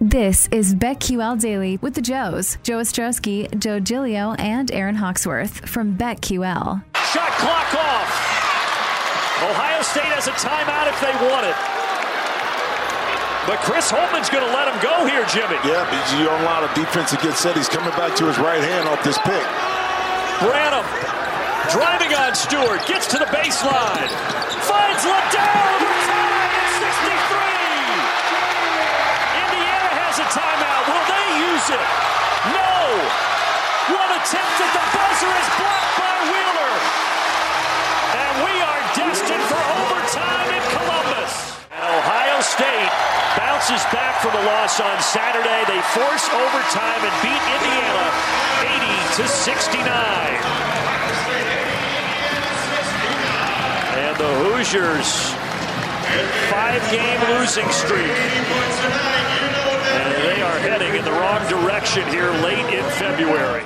This is BetQL Daily with the Joes, Joe Ostrowski, Joe Giglio, and Aaron Hawksworth from BetQL. Shot clock off. Ohio State has a timeout if they want it. But Chris Holtmann's going to let him go here, Jimmy. Yeah, because you don't allow the defense to get set. He's coming back to his right hand off this pick. Branham driving on Stewart, gets to the baseline, finds Liddell. From a loss on Saturday. They force overtime and beat Indiana 80 to 69. And the Hoosiers five-game losing streak. And they are heading in the wrong direction here late in February.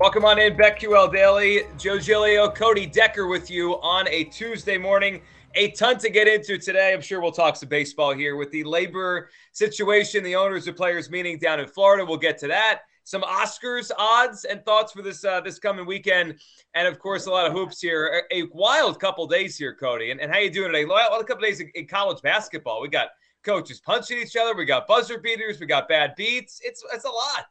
Welcome on in, BetQL Daily. Joe Giglio, Cody Decker with you on a Tuesday morning. A ton to get into today. I'm sure we'll talk some baseball here with the labor situation, the owners and players meeting down in Florida. We'll get to that. Some Oscars odds and thoughts for this uh, this coming weekend, and of course a lot of hoops here. A, wild couple days here, Cody. And, and how you doing today? Well, a couple days in college basketball. We got coaches punching each other. We got buzzer beaters. We got bad beats. It's it's a lot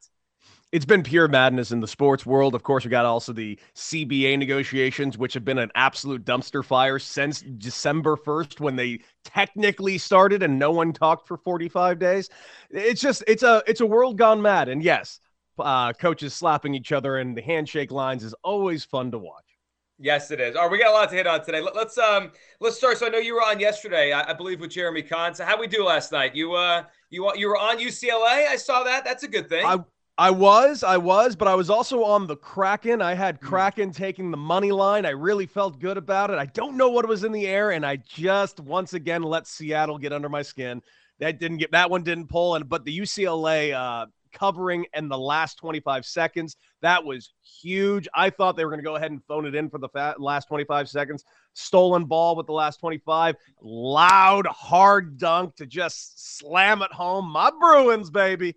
it's been pure madness in the sports world. Of course, we got also the CBA negotiations, which have been an absolute dumpster fire since December 1st when they technically started and no one talked for 45 days. It's just it's a it's a world gone mad. And yes, uh, coaches slapping each other and the handshake lines is always fun to watch. Yes, it is. All right, we got a lot to hit on today. Let, us um let's start. So I know you were on yesterday, I, I believe, with Jeremy Kahn. So how we do last night? You uh you you were on UCLA. I saw that. That's a good thing. I- I was, I was, but I was also on the Kraken. I had Hmm. Kraken taking the money line. I really felt good about it. I don't know what was in the air, and I just once again let Seattle get under my skin. That didn't get that one didn't pull, and but the UCLA uh, covering and the last 25 seconds that was huge. I thought they were going to go ahead and phone it in for the fa- last 25 seconds. Stolen ball with the last 25. Loud, hard dunk to just slam it home. My Bruins, baby.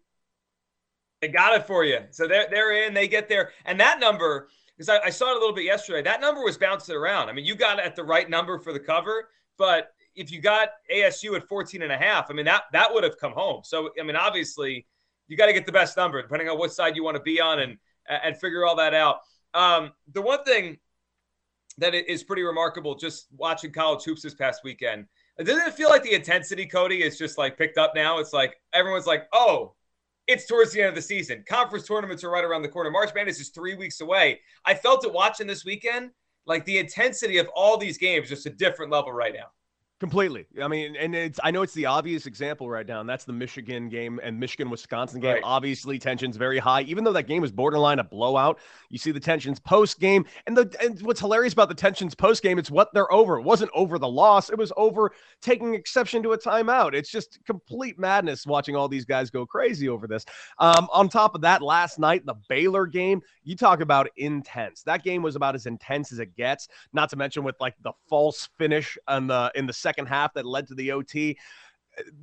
They got it for you. So they're they're in. They get there, and that number because I, I, saw it a little bit yesterday. That number was bouncing around. I mean, you got at the right number for the cover, but if you got ASU at 14 and a half, I mean that that would have come home. So I mean, obviously, you got to get the best number depending on what side you want to be on and and figure all that out. Um, the one thing that is pretty remarkable just watching college hoops this past weekend. Doesn't it feel like the intensity, Cody, is just like picked up now? It's like everyone's like, oh, it's towards the end of the season. Conference tournaments are right around the corner. March Madness is three weeks away. I felt it watching this weekend, like the intensity of all these games, just a different level right now. Completely. I mean, and it's I know it's the obvious example right now, and that's the Michigan game and Michigan Wisconsin game. Right. Obviously, tensions very high. Even though that game was borderline a blowout, you see the tensions post game. And the and what's hilarious about the tensions post game, it's what they're over. It wasn't over the loss, it was over taking exception to a timeout. It's just complete madness watching all these guys go crazy over this. Um, on top of that, last night, the Baylor game, you talk about intense. That game was about as intense as it gets, not to mention with like the false finish on the in the second second half that led to the OT.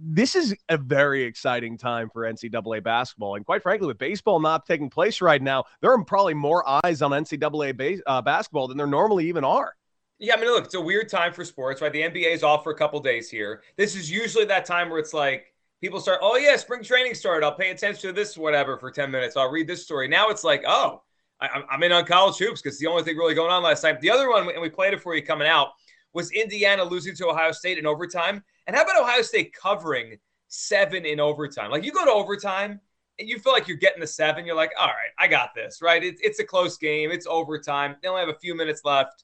This is a very exciting time for NCAA basketball. And quite frankly, with baseball not taking place right now, there are probably more eyes on NCAA base, uh, basketball than there normally even are. Yeah, I mean, look, it's a weird time for sports, right? The NBA is off for a couple days here. This is usually that time where it's like people start, oh, yeah, spring training started. I'll pay attention to this, whatever, for 10 minutes. I'll read this story. Now it's like, oh, I, am in on college hoops because the only thing really going on last night. The other one, and we played it for you coming out, was Indiana losing to Ohio State in overtime. And how about Ohio State covering seven in overtime? Like you go to overtime and you feel like you're getting the seven. You're like, all right, I got this, right? It's, it's a close game. It's overtime. They only have a few minutes left.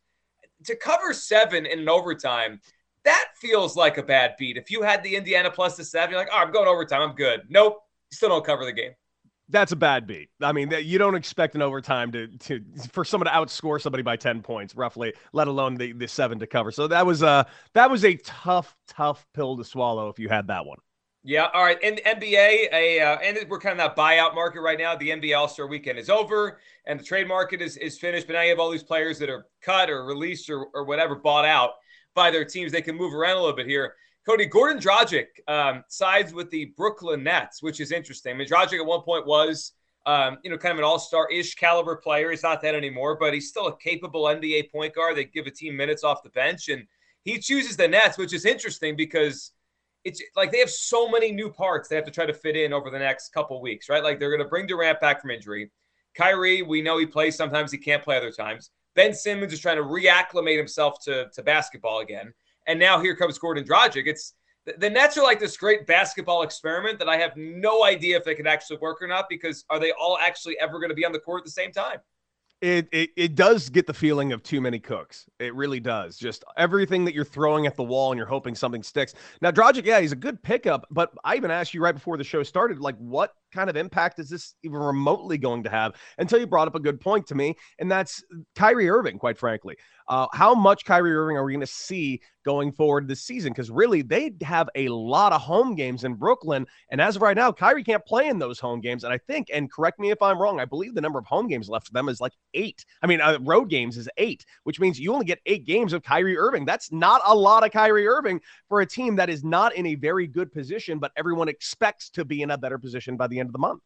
To cover seven in an overtime, that feels like a bad beat. If you had the Indiana plus the seven, you're like, oh, I'm going overtime. I'm good. Nope. Still don't cover the game that's a bad beat. I mean, you don't expect an overtime to to for someone to outscore somebody by ten points, roughly, let alone the, the seven to cover. So that was a that was a tough, tough pill to swallow if you had that one. Yeah. All right. And the NBA, a uh, and we're kind of that buyout market right now. The NBA All Star Weekend is over, and the trade market is is finished. But now you have all these players that are cut or released or or whatever bought out by their teams. They can move around a little bit here. Cody Goran Dragic um, sides with the Brooklyn Nets, which is interesting. I mean, Dragic at one point was, um, you know, kind of an all-star-ish caliber player. He's not that anymore, but he's still a capable NBA point guard. They give a team minutes off the bench, and he chooses the Nets, which is interesting because it's like they have so many new parts they have to try to fit in over the next couple weeks, right? Like they're going to bring Durant back from injury. Kyrie, we know he plays sometimes, he can't play other times. Ben Simmons is trying to reacclimate himself to, to basketball again. And now here comes Goran Dragic. It's the, Nets are like this great basketball experiment that I have no idea if they can actually work or not because are they all actually ever going to be on the court at the same time? It, it, it does get the feeling of too many cooks. It really does. Just everything that you're throwing at the wall and you're hoping something sticks. Now, Dragic, yeah, he's a good pickup, but I even asked you right before the show started, like, what kind of impact is this even remotely going to have? Until you brought up a good point to me, and that's Kyrie Irving, quite frankly. Uh, how much Kyrie Irving are we going to see going forward this season? Because really, they have a lot of home games in Brooklyn. And as of right now, Kyrie can't play in those home games. And I think, and correct me if I'm wrong, I believe the number of home games left for them is like eight. I mean, uh, road games is eight, which means you only get eight games of Kyrie Irving. That's not a lot of Kyrie Irving for a team that is not in a very good position, but everyone expects to be in a better position by the end of the month.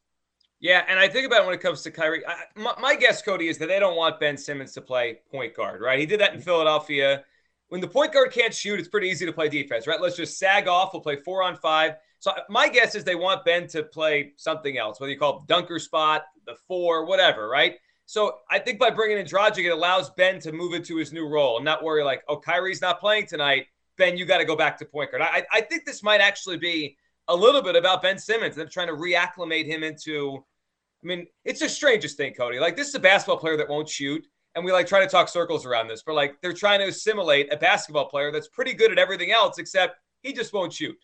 Yeah, and I think about it when it comes to Kyrie. I, my, my, guess, Cody, is that they don't want Ben Simmons to play point guard, right? He did that in Philadelphia. When the point guard can't shoot, it's pretty easy to play defense, right? Let's just sag off. We'll play four on five. So uh, my guess is they want Ben to play something else, whether you call it dunker spot, the four, whatever, right? So I think by bringing in Dragic, it allows Ben to move into his new role and not worry like, oh, Kyrie's not playing tonight. Ben, you got to go back to point guard. I, I think this might actually be a little bit about Ben Simmons, them trying to reacclimate him into. I mean, it's the strangest thing, Cody. Like this is a basketball player that won't shoot, and we like try to talk circles around this, but like they're trying to assimilate a basketball player that's pretty good at everything else except he just won't shoot.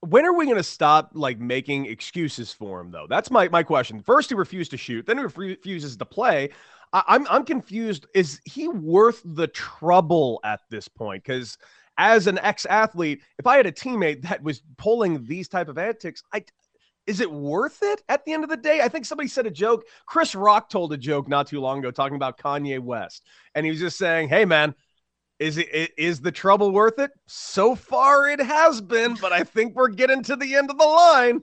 When are we going to stop like making excuses for him though? That's my my question. First he refused to shoot, then he refuses to play. I, I'm I'm confused. Is he worth the trouble at this point? Because as an ex-athlete, if I had a teammate that was pulling these type of antics, I is it worth it at the end of the day? I think somebody said a joke. Chris Rock told a joke not too long ago talking about Kanye West, and he was just saying, "Hey, man." Is it is the trouble worth it? So far, it has been, but I think we're getting to the end of the line.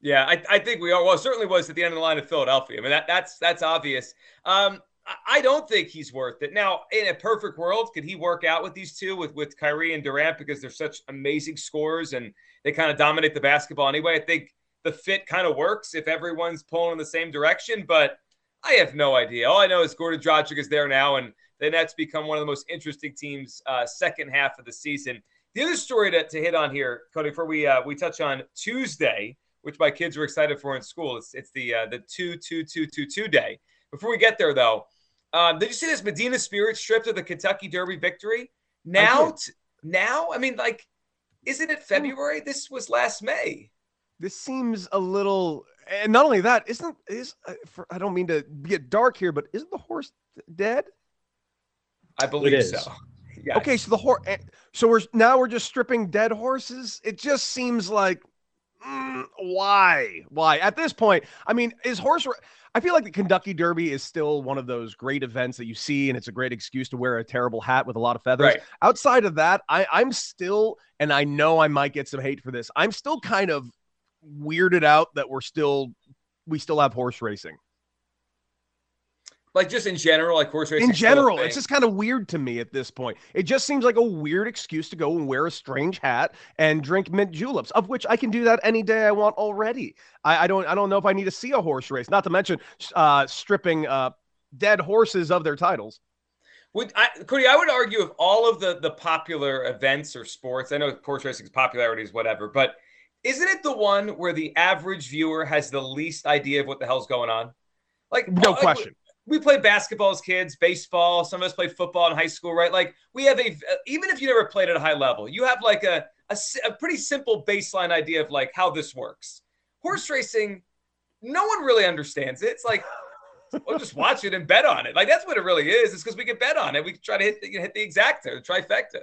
Yeah, I, I think we are. Well, certainly was at the end of the line of Philadelphia. I mean, that that's that's obvious. Um, I don't think he's worth it. Now, in a perfect world, could he work out with these two, with with Kyrie and Durant, because they're such amazing scorers and they kind of dominate the basketball anyway? I think the fit kind of works if everyone's pulling in the same direction, but I have no idea. All I know is Goran Dragic is there now, and the Nets become one of the most interesting teams uh, second half of the season. The other story to, to hit on here, Cody, before we uh, we touch on Tuesday, which my kids are excited for in school, it's it's the uh, the two two two two two day. Before we get there, though, um, did you see this Medina Spirit stripped of the Kentucky Derby victory? Now, t- now, I mean, like isn't it February? This was last May. This seems a little, and not only that, isn't is uh, for, I don't mean to get dark here, but isn't the horse dead? I believe so. Yes. Okay, so the horse. Eh, so we're now we're just stripping dead horses. It just seems like mm, why? Why at this point? I mean, is horse? I feel like the Kentucky Derby is still one of those great events that you see, and it's a great excuse to wear a terrible hat with a lot of feathers. Right. Outside of that, I, I'm still, and I know I might get some hate for this. I'm still kind of weirded out that we're still, we still have horse racing. Like just in general, like horse racing. In general, it's just kind of weird to me at this point. It just seems like a weird excuse to go and wear a strange hat and drink mint juleps, of which I can do that any day I want already. I, I don't I don't know if I need to see a horse race. Not to mention uh, stripping uh, dead horses of their titles. Would I, Cody? I would argue if all of the the popular events or sports, I know horse racing's popularity is whatever, but isn't it the one where the average viewer has the least idea of what the hell's going on? Like no question we play basketball as kids, baseball. Some of us play football in high school, right? Like we have a, even if you never played at a high level, you have like a, a, a pretty simple baseline idea of like how this works. Horse racing, no one really understands it. It's like, we'll just watch it and bet on it. Like that's what it really is. It's because we can bet on it. We try to hit the, hit the exacta, the trifecta.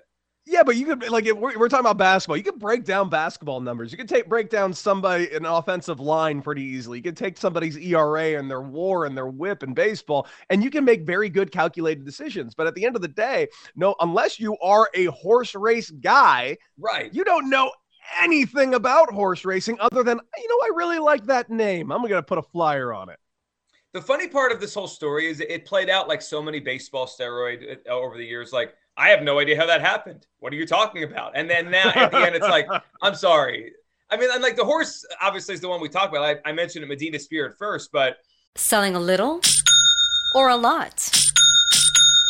Yeah, but you could like if we're, we're, talking about basketball, you could break down basketball numbers. You could take break down somebody an offensive line pretty easily. You could take somebody's ERA and their WAR and their WHIP in baseball, and you can make very good calculated decisions. But at the end of the day, no, unless you are a horse race guy, right? You don't know anything about horse racing other than you know I really like that name. I'm gonna put a flyer on it. The funny part of this whole story is it played out like so many baseball steroid uh, over the years, like I have no idea how that happened. What are you talking about? And then now at the end, it's like, I'm sorry. I mean, and like the horse obviously is the one we talk about. I, I mentioned Medina Spirit first, but selling a little or a lot.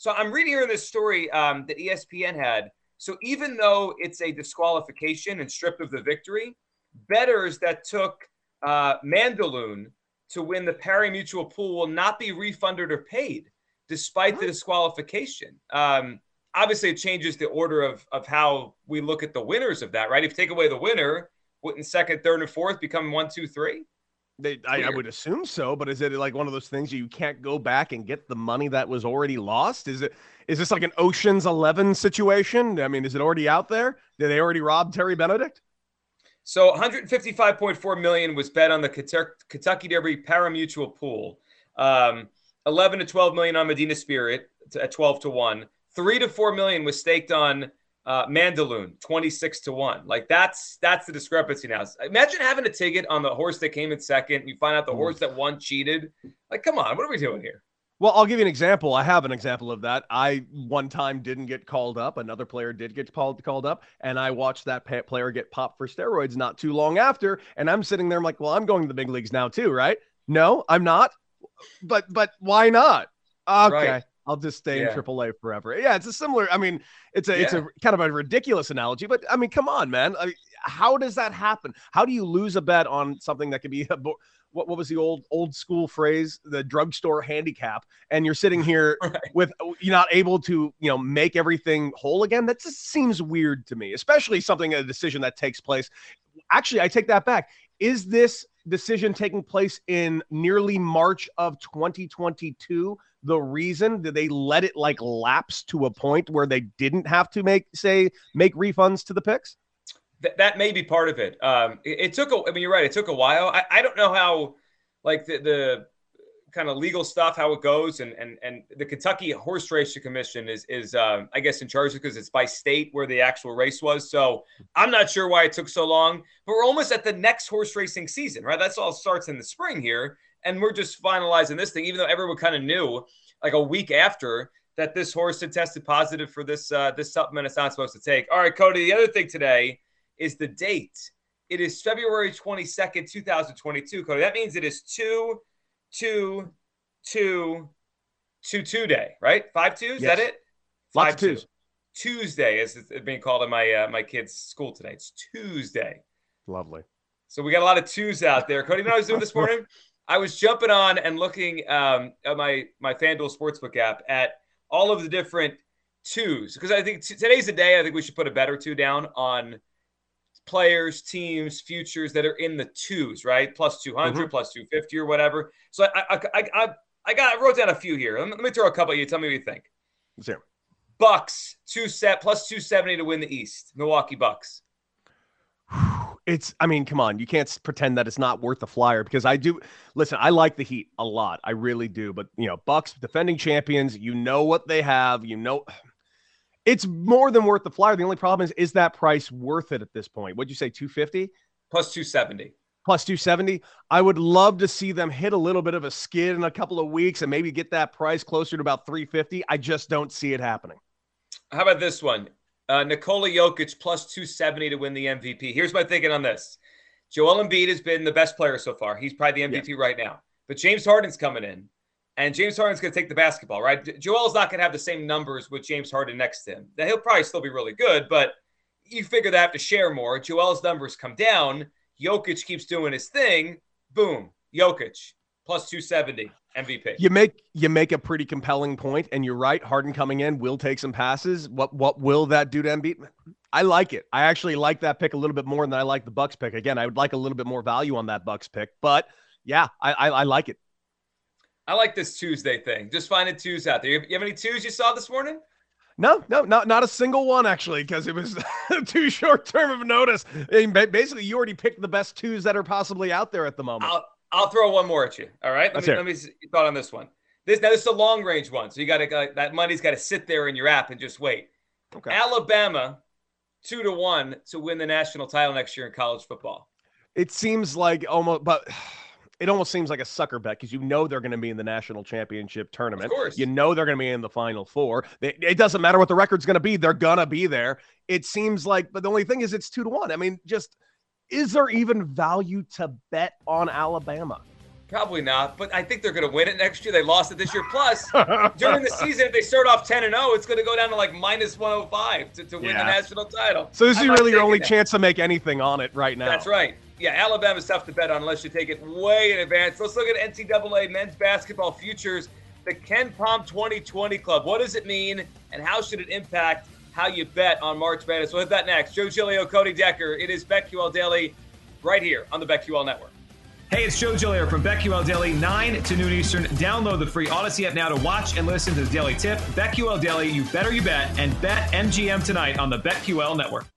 so I'm reading here this story um, that ESPN had. So even though it's a disqualification and stripped of the victory, betters that took uh, Mandaloun to win the pari mutuel pool will not be refunded or paid despite the disqualification. Um, obviously, it changes the order of, of how we look at the winners of that, right? If you take away the winner, wouldn't second, third, and fourth become one, two, three? They, I, I, would assume so, but is it like one of those things you can't go back and get the money that was already lost? Is it is this like an Ocean's Eleven situation? I mean, is it already out there? Did they already rob Terry Benedict? So 155.4 million was bet on the Kentucky Derby pari-mutuel pool. Um, 11 to 12 million on Medina Spirit at 12 to 1. 3 to 4 million was staked on uh, Mandaloun, 26 to 1. Like that's that's the discrepancy now. Imagine having a ticket on the horse that came in second. You find out the horse that won cheated. Like, come on, what are we doing here? Well, I'll give you an example. I have an example of that. I one time didn't get called up. Another player did get called called up, and I watched that player get popped for steroids not too long after. And I'm sitting there, I'm like, well, I'm going to the big leagues now too, right? No, I'm not. But but why not? Okay. Right. I'll just stay yeah. in AAA forever. Yeah, it's a similar. I mean, it's a yeah. it's a kind of a ridiculous analogy, but I mean, come on, man. I mean, how does that happen? How do you lose a bet on something that could be a what, what was the old old school phrase the drugstore handicap and you're sitting here right. with you're not able to you know make everything whole again that just seems weird to me especially something a decision that takes place actually i take that back is this decision taking place in nearly march of 2022 the reason did they let it like lapse to a point where they didn't have to make say make refunds to the picks Th- that may be part of it. Um, it, it, took a, I mean, you're right. It took a while. I, I don't know how, like the, the kind of legal stuff, how it goes, and and and the Kentucky Horse Racing Commission is is uh, I guess in charge because it's by state where the actual race was. So I'm not sure why it took so long. But we're almost at the next horse racing season, right? That's all starts in the spring here, and we're just finalizing this thing, even though everyone kind of knew like a week after that this horse had tested positive for this uh, this supplement it's not supposed to take. All right, Cody. The other thing today is the date. It is February 22nd, 2022, Cody. That means it is 2 2 2 2 2 day, right? 5 2? Is yes. that it? Five Lots two. Tuesday, is it's being called in my uh, my kids' school today. It's Tuesday. Lovely. So we got a lot of twos out there. Cody, you know what I was doing this morning? I was jumping on and looking um, at my my FanDuel Sportsbook app at all of the different twos because I think t- today's the day. I think we should put a better two down on players, teams, futures that are in the twos, right? Plus 200, mm-hmm. plus 250 or whatever. So I, I, I, I, I got, I wrote down a few here. Let me, let me throw a couple at you. Tell me what you think. Zero. Bucks, two set, plus 270 to win the East. Milwaukee Bucks. It's, I mean, come on. You can't pretend that it's not worth the flyer because I do. Listen, I like the Heat a lot. I really do. But, you know, Bucks, defending champions, you know what they have. You know, it's more than worth the flyer. The only problem is, is that price worth it at this point? What'd you say, 250? Plus 270. Plus 270. I would love to see them hit a little bit of a skid in a couple of weeks and maybe get that price closer to about 350. I just don't see it happening. How about this one? Uh, Nikola Jokic plus 270 to win the MVP. Here's my thinking on this. Joel Embiid has been the best player so far. He's probably the MVP yeah. right now. But James Harden's coming in. And James Harden's going to take the basketball, right? Joel's not going to have the same numbers with James Harden next to him. Now, he'll probably still be really good, but you figure they have to share more. Joel's numbers come down. Jokic keeps doing his thing. Boom. Jokic plus 270 MVP. You make you make a pretty compelling point, and you're right. Harden coming in will take some passes. What what will that do to Embiid? I like it. I actually like that pick a little bit more than I like the Bucks pick. Again, I would like a little bit more value on that Bucks pick, but yeah, I, I, I like it. I like this Tuesday thing. Just finding twos out there. You have any twos you saw this morning? No, no, not not a single one actually, because it was too short term of notice. I mean, basically, you already picked the best twos that are possibly out there at the moment. I'll, I'll throw one more at you. All right, let me let me see thought on this one. This now this is a long range one, so you got to that money's got to sit there in your app and just wait. Okay. Alabama two to one to win the national title next year in college football. It seems like almost, but it almost seems like a sucker bet because you know they're going to be in the national championship tournament. Of course. You know they're going to be in the final four. They, it doesn't matter what the record's going to be, they're going to be there. It seems like, but the only thing is it's two to one. I mean, just is there even value to bet on Alabama? Probably not, but I think they're going to win it next year. They lost it this year. Plus, during the season, if they start off 10 and 0, it's going to go down to like minus 105 to, to win yeah. the national title. So, this I'm is really your only that. chance to make anything on it right now. That's right yeah, Alabama's tough to bet on unless you take it way in advance. Let's look at NCAA men's basketball futures. The KenPom 2020 Club. What does it mean, and how should it impact how you bet on March Madness? We'll hit that next. Joe Giglio, Cody Decker. It is BetQL Daily right here on the BetQL Network. Hey, it's Joe Giglio from BetQL Daily, 9 to noon Eastern. Download the free Odyssey app now to watch and listen to the Daily Tip. BetQL Daily, you better you bet, and bet MGM tonight on the BetQL Network.